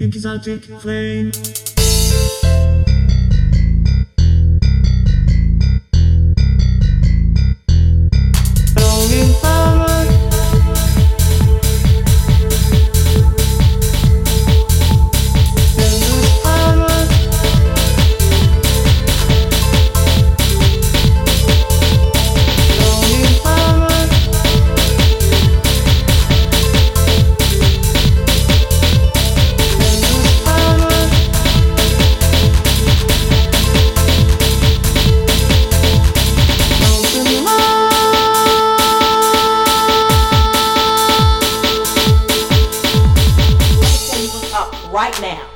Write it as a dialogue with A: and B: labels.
A: Exotic flame.
B: Right now.